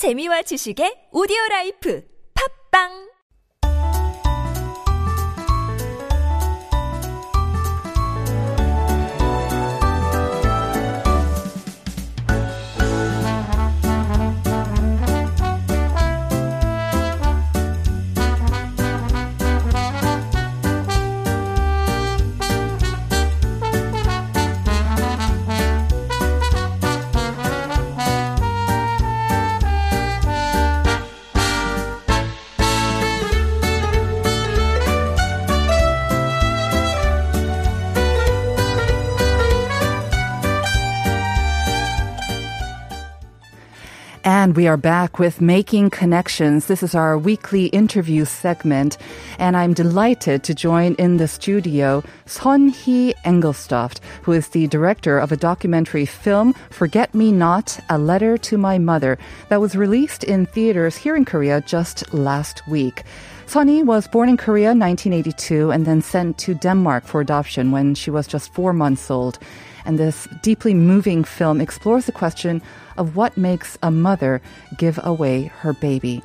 재미와 지식의 오디오 라이프. 팝빵 And we are back with Making Connections. This is our weekly interview segment. And I'm delighted to join in the studio Sun-hee Engelstoft, who is the director of a documentary film, Forget Me Not, A Letter to My Mother, that was released in theaters here in Korea just last week. Sunny was born in Korea in 1982 and then sent to Denmark for adoption when she was just four months old. And this deeply moving film explores the question of what makes a mother give away her baby.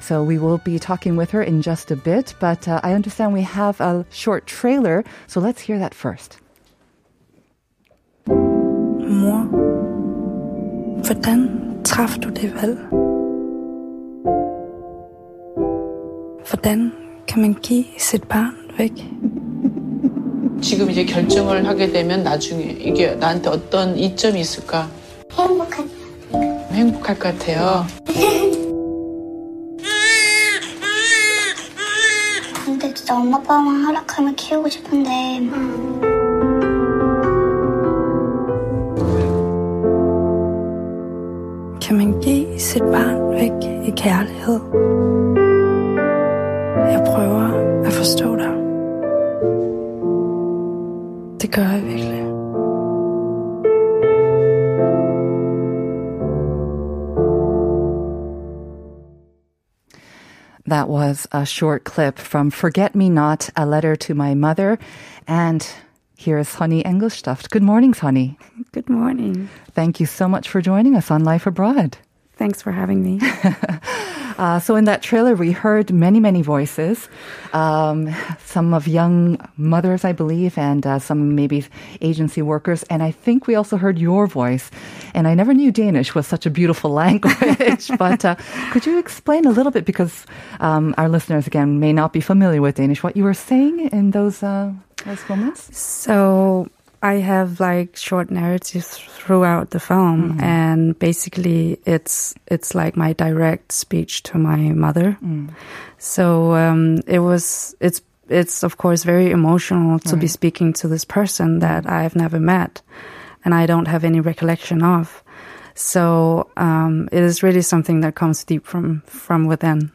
So we will be talking with her in just a bit, but uh, I understand we have a short trailer, so let's hear that first. Mor, hvordan traf du det valg? Hvordan kan man give sit barn væk? 지금 이제 결정을 하게 되면 나중에 이게 나한테 어떤 이점이 있을까? 행복한 행복할 것 같아요. 근데 진짜 엄마 아빠만 허락하면 키우고 싶은데 Kan man give sit barn væk i kærlighed? Jeg prøver at forstå dig. Det gør jeg virkelig. That was a short clip from Forget Me Not, A Letter to My Mother. And here is Honey Engelstoft. Good morning, Honey. Good morning. Thank you so much for joining us on Life Abroad. Thanks for having me. Uh, so in that trailer, we heard many, many voices. Um, some of young mothers, I believe, and uh, some maybe agency workers. And I think we also heard your voice. And I never knew Danish was such a beautiful language. but uh, could you explain a little bit, because um, our listeners, again, may not be familiar with Danish, what you were saying in those, uh, those moments? So I have like short narratives throughout the film, and basically it's it's like my direct speech to my mother. So um, it was it's it's of course very emotional to be speaking to this person that I've never met, and I don't have any recollection of. So um, it is really something that comes deep from from within.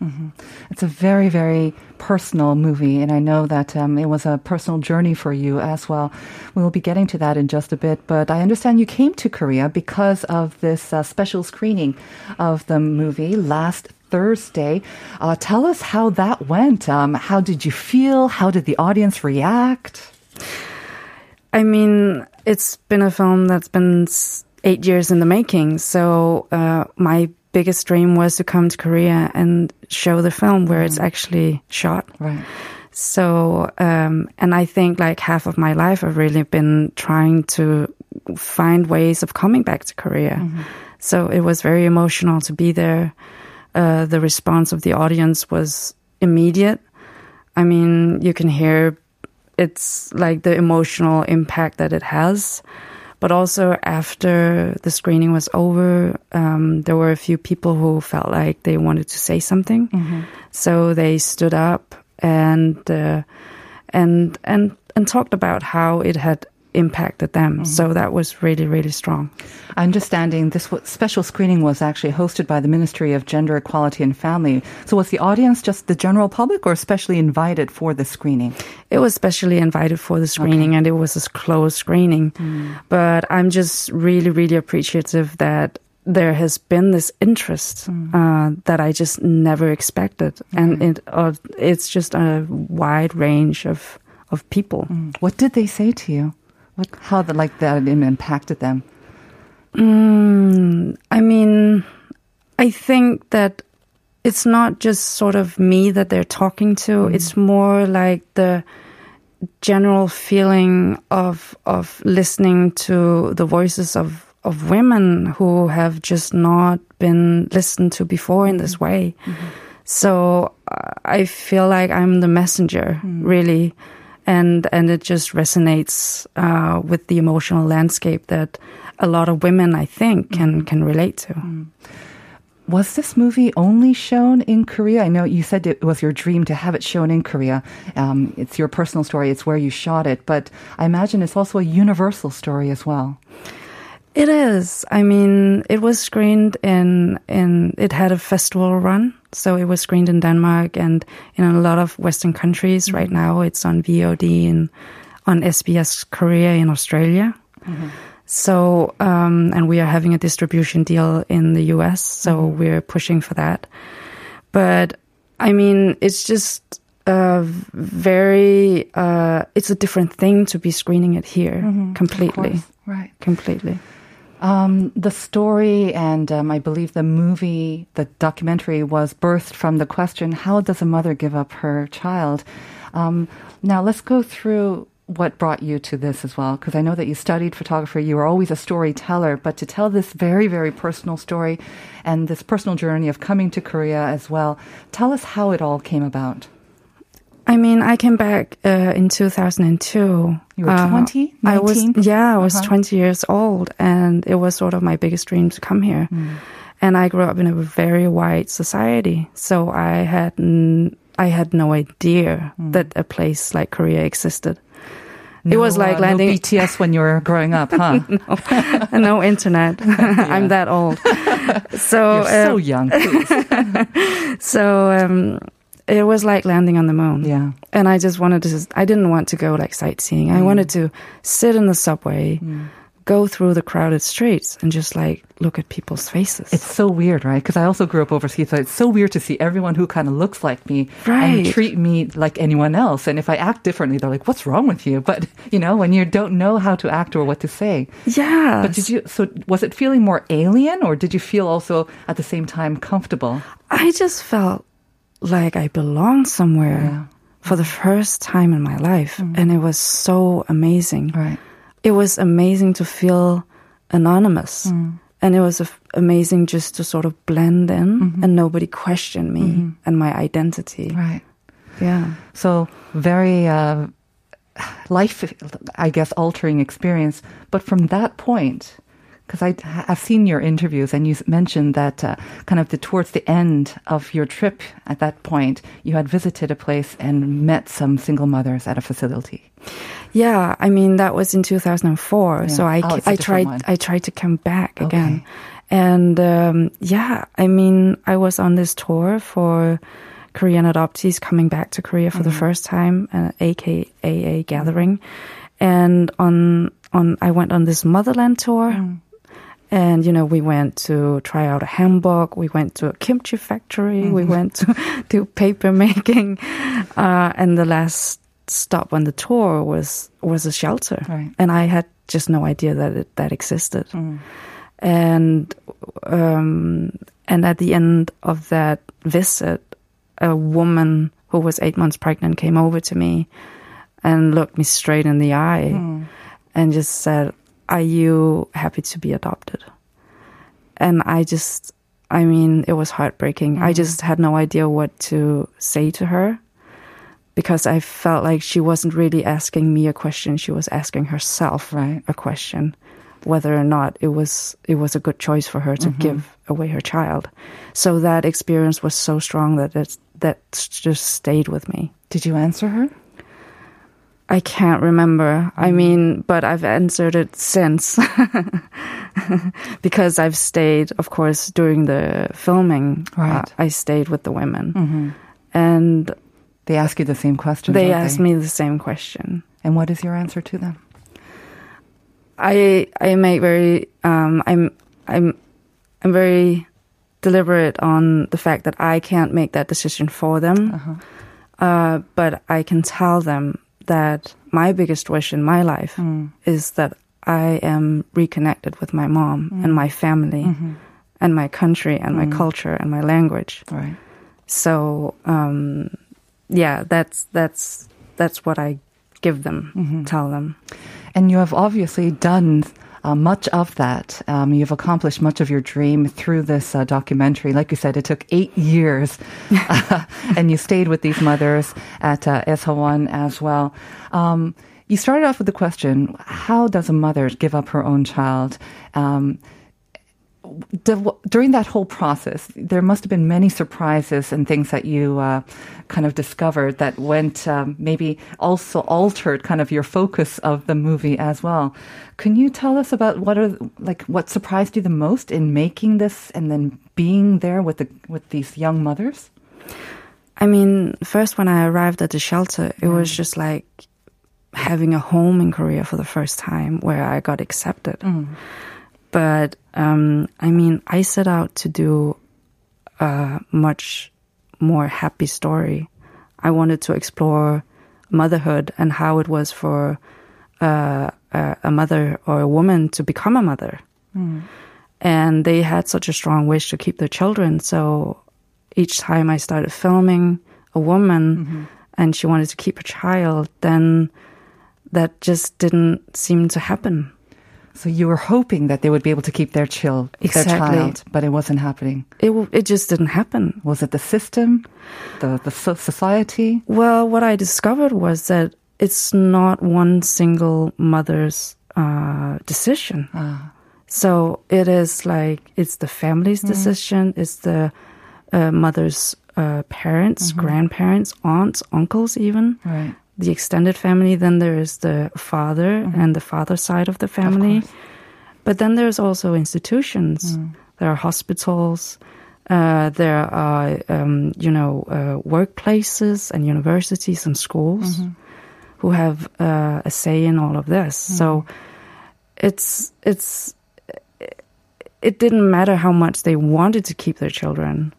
It's a very, very personal movie, and I know that um, it was a personal journey for you as well. We'll be getting to that in just a bit, but I understand you came to Korea because of this uh, special screening of the movie last Thursday. Uh, tell us how that went. Um, how did you feel? How did the audience react? I mean, it's been a film that's been eight years in the making. So uh, my biggest dream was to come to Korea and show the film where it's actually shot. Right. So, um, and I think like half of my life I've really been trying to find ways of coming back to Korea. So it was very emotional to be there. Uh, the response of the audience was immediate. I mean, you can hear it's like the emotional impact that it has. But also after the screening was over, um, there were a few people who felt like they wanted to say something. So they stood up and uh, and and and talked about how it had impacted them. Mm-hmm. So that was really really strong. Understanding this special screening was actually hosted by the Ministry of Gender Equality and Family. So was the audience just the general public or especially invited for the screening? It was specially invited for the screening, and it was a closed screening. Mm. But I'm just really, really appreciative that there has been this interest mm. uh, that I just never expected, mm-hmm. and it uh, it's just a wide range of of people. Mm. What did they say to you? What, how the, like that impacted them? Mm, I mean, I think that it's not just sort of me that they're talking to. It's more like the general feeling of of listening to the voices of of women who have just not been listened to before in this way. So uh, I feel like I'm the messenger, really, and and it just resonates uh, with the emotional landscape that a lot of women, I think, can can relate to. Was this movie only shown in Korea? I know you said it was your dream to have it shown in Korea. Um, it's your personal story, it's where you shot it, but I imagine it's also a universal story as well. It is. I mean, it was screened in in it had a festival run, so it was screened in Denmark and in a lot of Western countries. Right now, it's on VOD and on SBS Korea in Australia. So, um, and we are having a distribution deal in the US, so we're pushing for that. But I mean, it's just uh, very. Uh, it's a different thing to be screening it here completely, Right. completely. Um, the story and um, I believe the movie, the documentary was birthed from the question, how does a mother give up her child? Um, now let's go through what brought you to this as well, because I know that you studied photography. You were always a storyteller, but to tell this very, very personal story and this personal journey of coming to Korea as well, tell us how it all came about. I mean, I came back uh, in 2002. You were Uh, 20, I was, yeah, I was Uh-huh. 20 years old, and it was sort of my biggest dream to come here. Hmm. And I grew up in a very white society, so I had n- I had no idea Hmm. that a place like Korea existed. it was like uh, landing no BTS when you were growing up, huh? no internet. I'm that old. So You're so um, young. So um, it was like landing on the moon. Yeah. And I just wanted to, I didn't want to go like sightseeing. Mm. I wanted to sit in the subway, go through the crowded streets and just like look at people's faces. It's so weird, right? Because I also grew up overseas, so it's so weird to see everyone who kind of looks like me and treat me like anyone else. And if I act differently, they're like, "What's wrong with you?" But you know, when you don't know how to act or what to say. yeah. But did you? So was it feeling more alien, or did you feel also at the same time comfortable? I just felt like I belonged somewhere Yeah. Mm. for the first time in my life. And it was so amazing. Right. It was amazing to feel anonymous. And it was amazing just to sort of blend in and nobody questioned me and my identity. Right. Yeah. So very uh, life, I guess, altering experience. But from that point, because I've seen your interviews and you mentioned that uh, kind of the, towards the end of your trip at that point, you had visited a place and met some single mothers at a facility. Yeah, I mean that was in 2004. So I Oh, ca- it's a I tried one. I tried to come back again, and um, yeah, I mean I was on this tour for Korean adoptees coming back to Korea for the Mm-hmm. first time, uh, IKAA gathering, and on on I went on this motherland tour. Mm. And you know, we went to try out a hanbok. We went to a kimchi factory. We Mm-hmm. went to do paper making, uh, and the last stop on the tour was was a shelter, Right. and I had just no idea that it that existed. And um, and at the end of that visit, a woman who was eight months pregnant came over to me and looked me straight in the eye and just said, "Are you happy to be adopted?" And I just, I mean, it was heartbreaking. I mm-hmm. just had no idea what to say to her because I felt like she wasn't really asking me a question. She was asking herself Right. a question, whether or not it was it was a good choice for her to mm-hmm. give away her child. So that experience was so strong that it that just stayed with me. Did you answer her? I can't remember. I mean, but I've answered it since because I've stayed, of course, during the filming. uh, Right. I stayed with the women, and They ask you the same question. they asked me the same question. And what is your answer to them? I I make very um I'm I'm I'm very deliberate on the fact that I can't make that decision for them. uh but I can tell them that my biggest wish in my life is that I am reconnected with my mom and my family and my country and my Mm. culture and my language. Right. So um, yeah, that's that's that's what I give them, Mm-hmm. tell them. And you have obviously done uh, much of that. Um, you've accomplished much of your dream through this uh, documentary. Like you said, it took eight years, and you stayed with these mothers at uh, Eshawan as well. Um, you started off with the question: How does a mother give up her own child? Um, during that whole process, there must have been many surprises and things that you uh, kind of discovered that went um, maybe also altered kind of your focus of the movie as well. Can you tell us about what are like what surprised you the most in making this and then being there with the with these young mothers? I mean, first when I arrived at the shelter, it was just like having a home in Korea for the first time where I got accepted. But um, I mean, I set out to do a much more happy story. I wanted to explore motherhood and how it was for uh, a, a mother or a woman to become a mother. And they had such a strong wish to keep their children. So each time I started filming a woman and she wanted to keep a child, then that just didn't seem to happen. So you were hoping that they would be able to keep their child, their child, but it wasn't happening. It w- it just didn't happen. Was it the system, the the so- society? Well, what I discovered was that it's not one single mother's uh, decision. So it is like it's the family's decision. It's the uh, mother's uh, parents, grandparents, aunts, uncles, even Right. The extended family. Then there is the father and the father side of the family. but then there's also institutions. There are hospitals. Uh, there are, um, you know, uh, workplaces and universities and schools who have uh, a say in all of this. So it's it's it didn't matter how much they wanted to keep their children.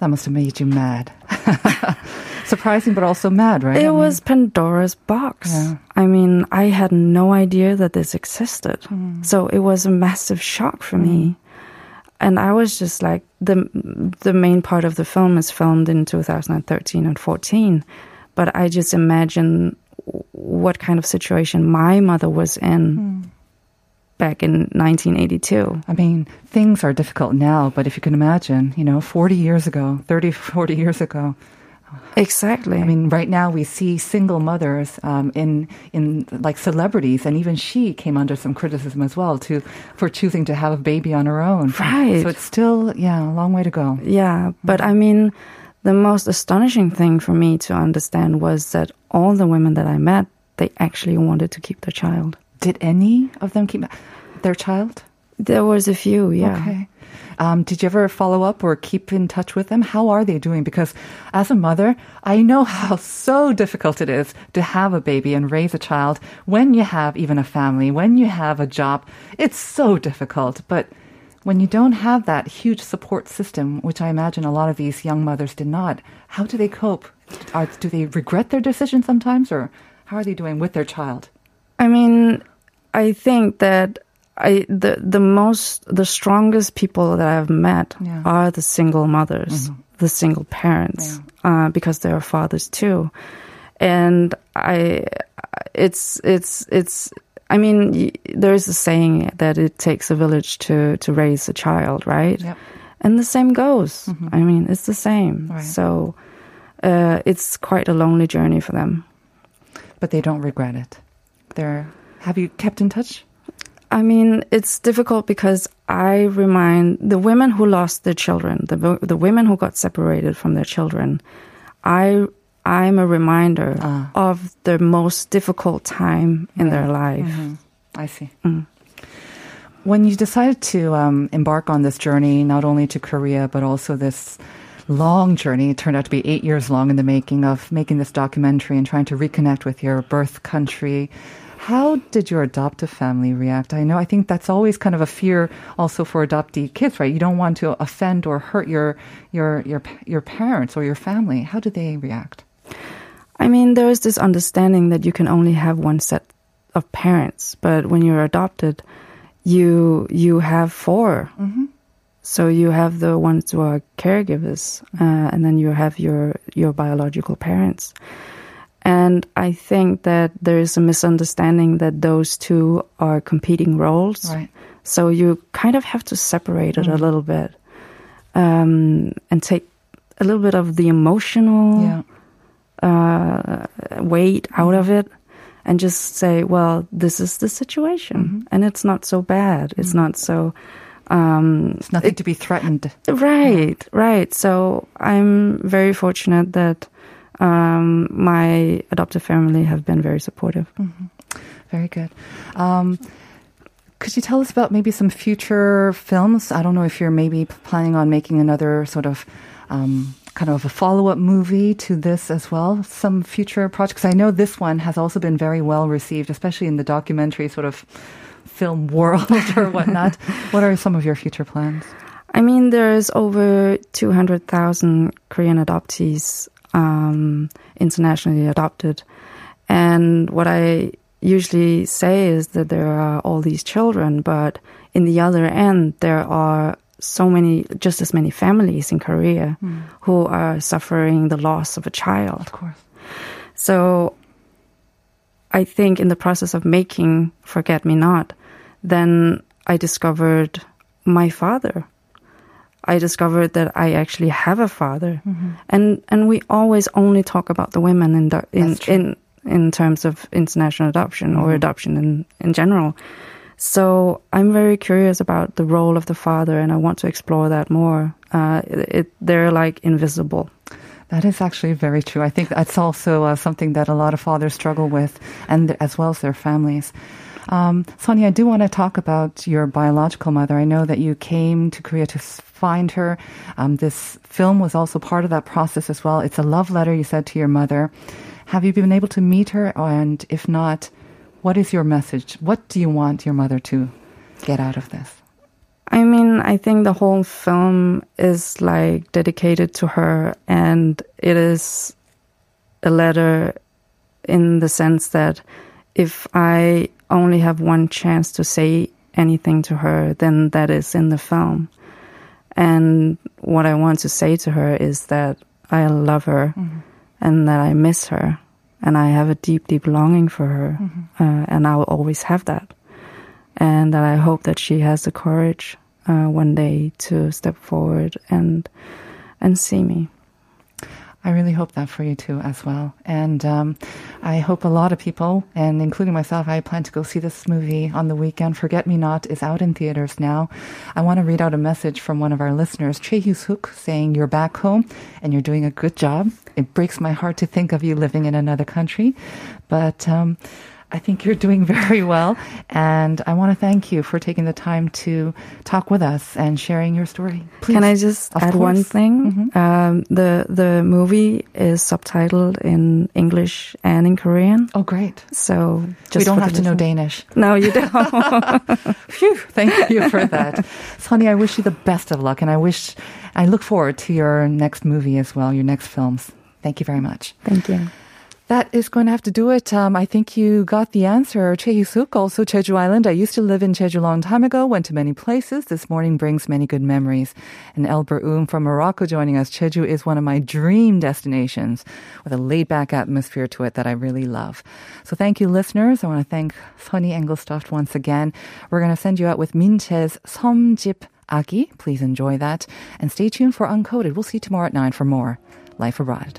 That must have made you mad. Surprising, but also mad, right? I It mean, was Pandora's box. Yeah. I mean, I had no idea that this existed. Hmm. So it was a massive shock for me. Hmm. And I was just like the the main part of the film is filmed in 2013 and 14, but I just imagine what kind of situation my mother was in hmm. back in 1982. I mean, things are difficult now, but if you can imagine, you know, 40 years ago, 30, 40 years ago, Exactly. I mean, right now we see single mothers um, in in like celebrities, and even she came under some criticism as well to for choosing to have a baby on her own. Right. So it's still yeah a long way to go. Yeah, but I mean, the most astonishing thing for me to understand was that all the women that I met, they actually wanted to keep their child. Did any of them keep their child? There was a few, yeah. Okay. Um, did you ever follow up or keep in touch with them? How are they doing? Because as a mother, I know how so difficult it is to have a baby and raise a child when you have even a family, when you have a job. It's so difficult. But when you don't have that huge support system, which I imagine a lot of these young mothers did not, how do they cope? Are, do they regret their decision sometimes, or how are they doing with their child? I mean, I think that I the the most the strongest people that I've met Yeah. are the single mothers, the single parents, uh, because they are fathers too, and I it's it's it's. I mean, y- there is a saying that it takes a village to to raise a child, right? Yep. And the same goes. I mean, it's the same. Right. So uh, it's quite a lonely journey for them. But they don't regret it. They're. Have you kept in touch? I mean, it's difficult because I remind the women who lost their children, the the women who got separated from their children. I I'm a reminder Ah. of the most difficult time in their life. I see. When you decided to um, embark on this journey, not only to Korea, but also this long journey, it turned out to be eight years long in the making of making this documentary and trying to reconnect with your birth country. How did your adoptive family react? I know, I think that's always kind of a fear also for adoptee kids, right? You don't want to offend or hurt your, your, your, your parents or your family. How did they react? I mean, there is this understanding that you can only have one set of parents, but when you're adopted, you you have 4 So you have the ones who are caregivers, uh, and then you have your your biological parents. And I think that there is a misunderstanding that those two are competing roles. Right. So you kind of have to separate it a little bit um, and take a little bit of the emotional Yeah. uh, weight out of it and just say, well, this is the situation and it's not so bad. It's not so. Um, It's nothing to be threatened. Right, right. So I'm very fortunate that um, my adoptive family have been very supportive. Very good. Um, could you tell us about maybe some future films? I don't know if you're maybe planning on making another sort of um, kind of a follow up movie to this as well. Some future projects. I know this one has also been very well received, especially in the documentary sort of film world or whatnot. what are some of your future plans? I mean, there's over 200,000 Korean adoptees um, internationally adopted. And what I usually say is that there are all these children, but in the other end, there are so many, just as many families in Korea who are suffering the loss of a child. Of course. So I think in the process of making Forget Me Not, then I discovered my father. I discovered that I actually have a father. And and we always only talk about the women in the, in, in in terms of international adoption or adoption in, in general. So I'm very curious about the role of the father, and I want to explore that more. Uh, it, they're like invisible. That is actually very true. I think that's also uh, something that a lot of fathers struggle with, and as well as their families. Um, Sonia, I do want to talk about your biological mother. I know that you came to Korea to find her. Um, this film was also part of that process as well. It's a love letter you said to your mother. Have you been able to meet her? And if not, what is your message? What do you want your mother to get out of this? I mean, I think the whole film is like dedicated to her, and it is a letter in the sense that if I only have one chance to say anything to her, then that is in the film. And what I want to say to her is that I love her and that I miss her and I have a deep, deep longing for her. Uh, and I will always have that and that I hope that she has the courage uh, one day to step forward and and see me. I really hope that for you too, as well. And um, I hope a lot of people, and including myself, I plan to go see this movie on the weekend. Forget Me Not is out in theaters now. I want to read out a message from one of our listeners, Choi Hugh-suk, saying, You're back home and you're doing a good job. It breaks my heart to think of you living in another country. But um, I think you're doing very well. And I want to thank you for taking the time to talk with us and sharing your story. Please. Can I just Of add one course. thing? Um, the the movie is subtitled in English and in Korean, Oh, great. so just we don't have to know Danish. No, you don't. Phew, thank you for that. Sunny, I wish you the best of luck and I wish, I look forward to your next movie as well, your next films. Thank you very much. Thank you. That is going to have to do it. Um, I think you got the answer. Choi Yusuk, also Jeju Island. I used to live in Jeju a long time ago, went to many places. This morning brings many good memories. And El Baroum from Morocco joining us. Jeju is one of my dream destinations with a laid back atmosphere to it that I really love. So thank you, listeners. I want to thank Sunny Engelstoft once again. We're going to send you out with Minche's Somjip Aki. Please enjoy that. And stay tuned for Uncoded. We'll see you tomorrow at 9 for more. Life Abroad.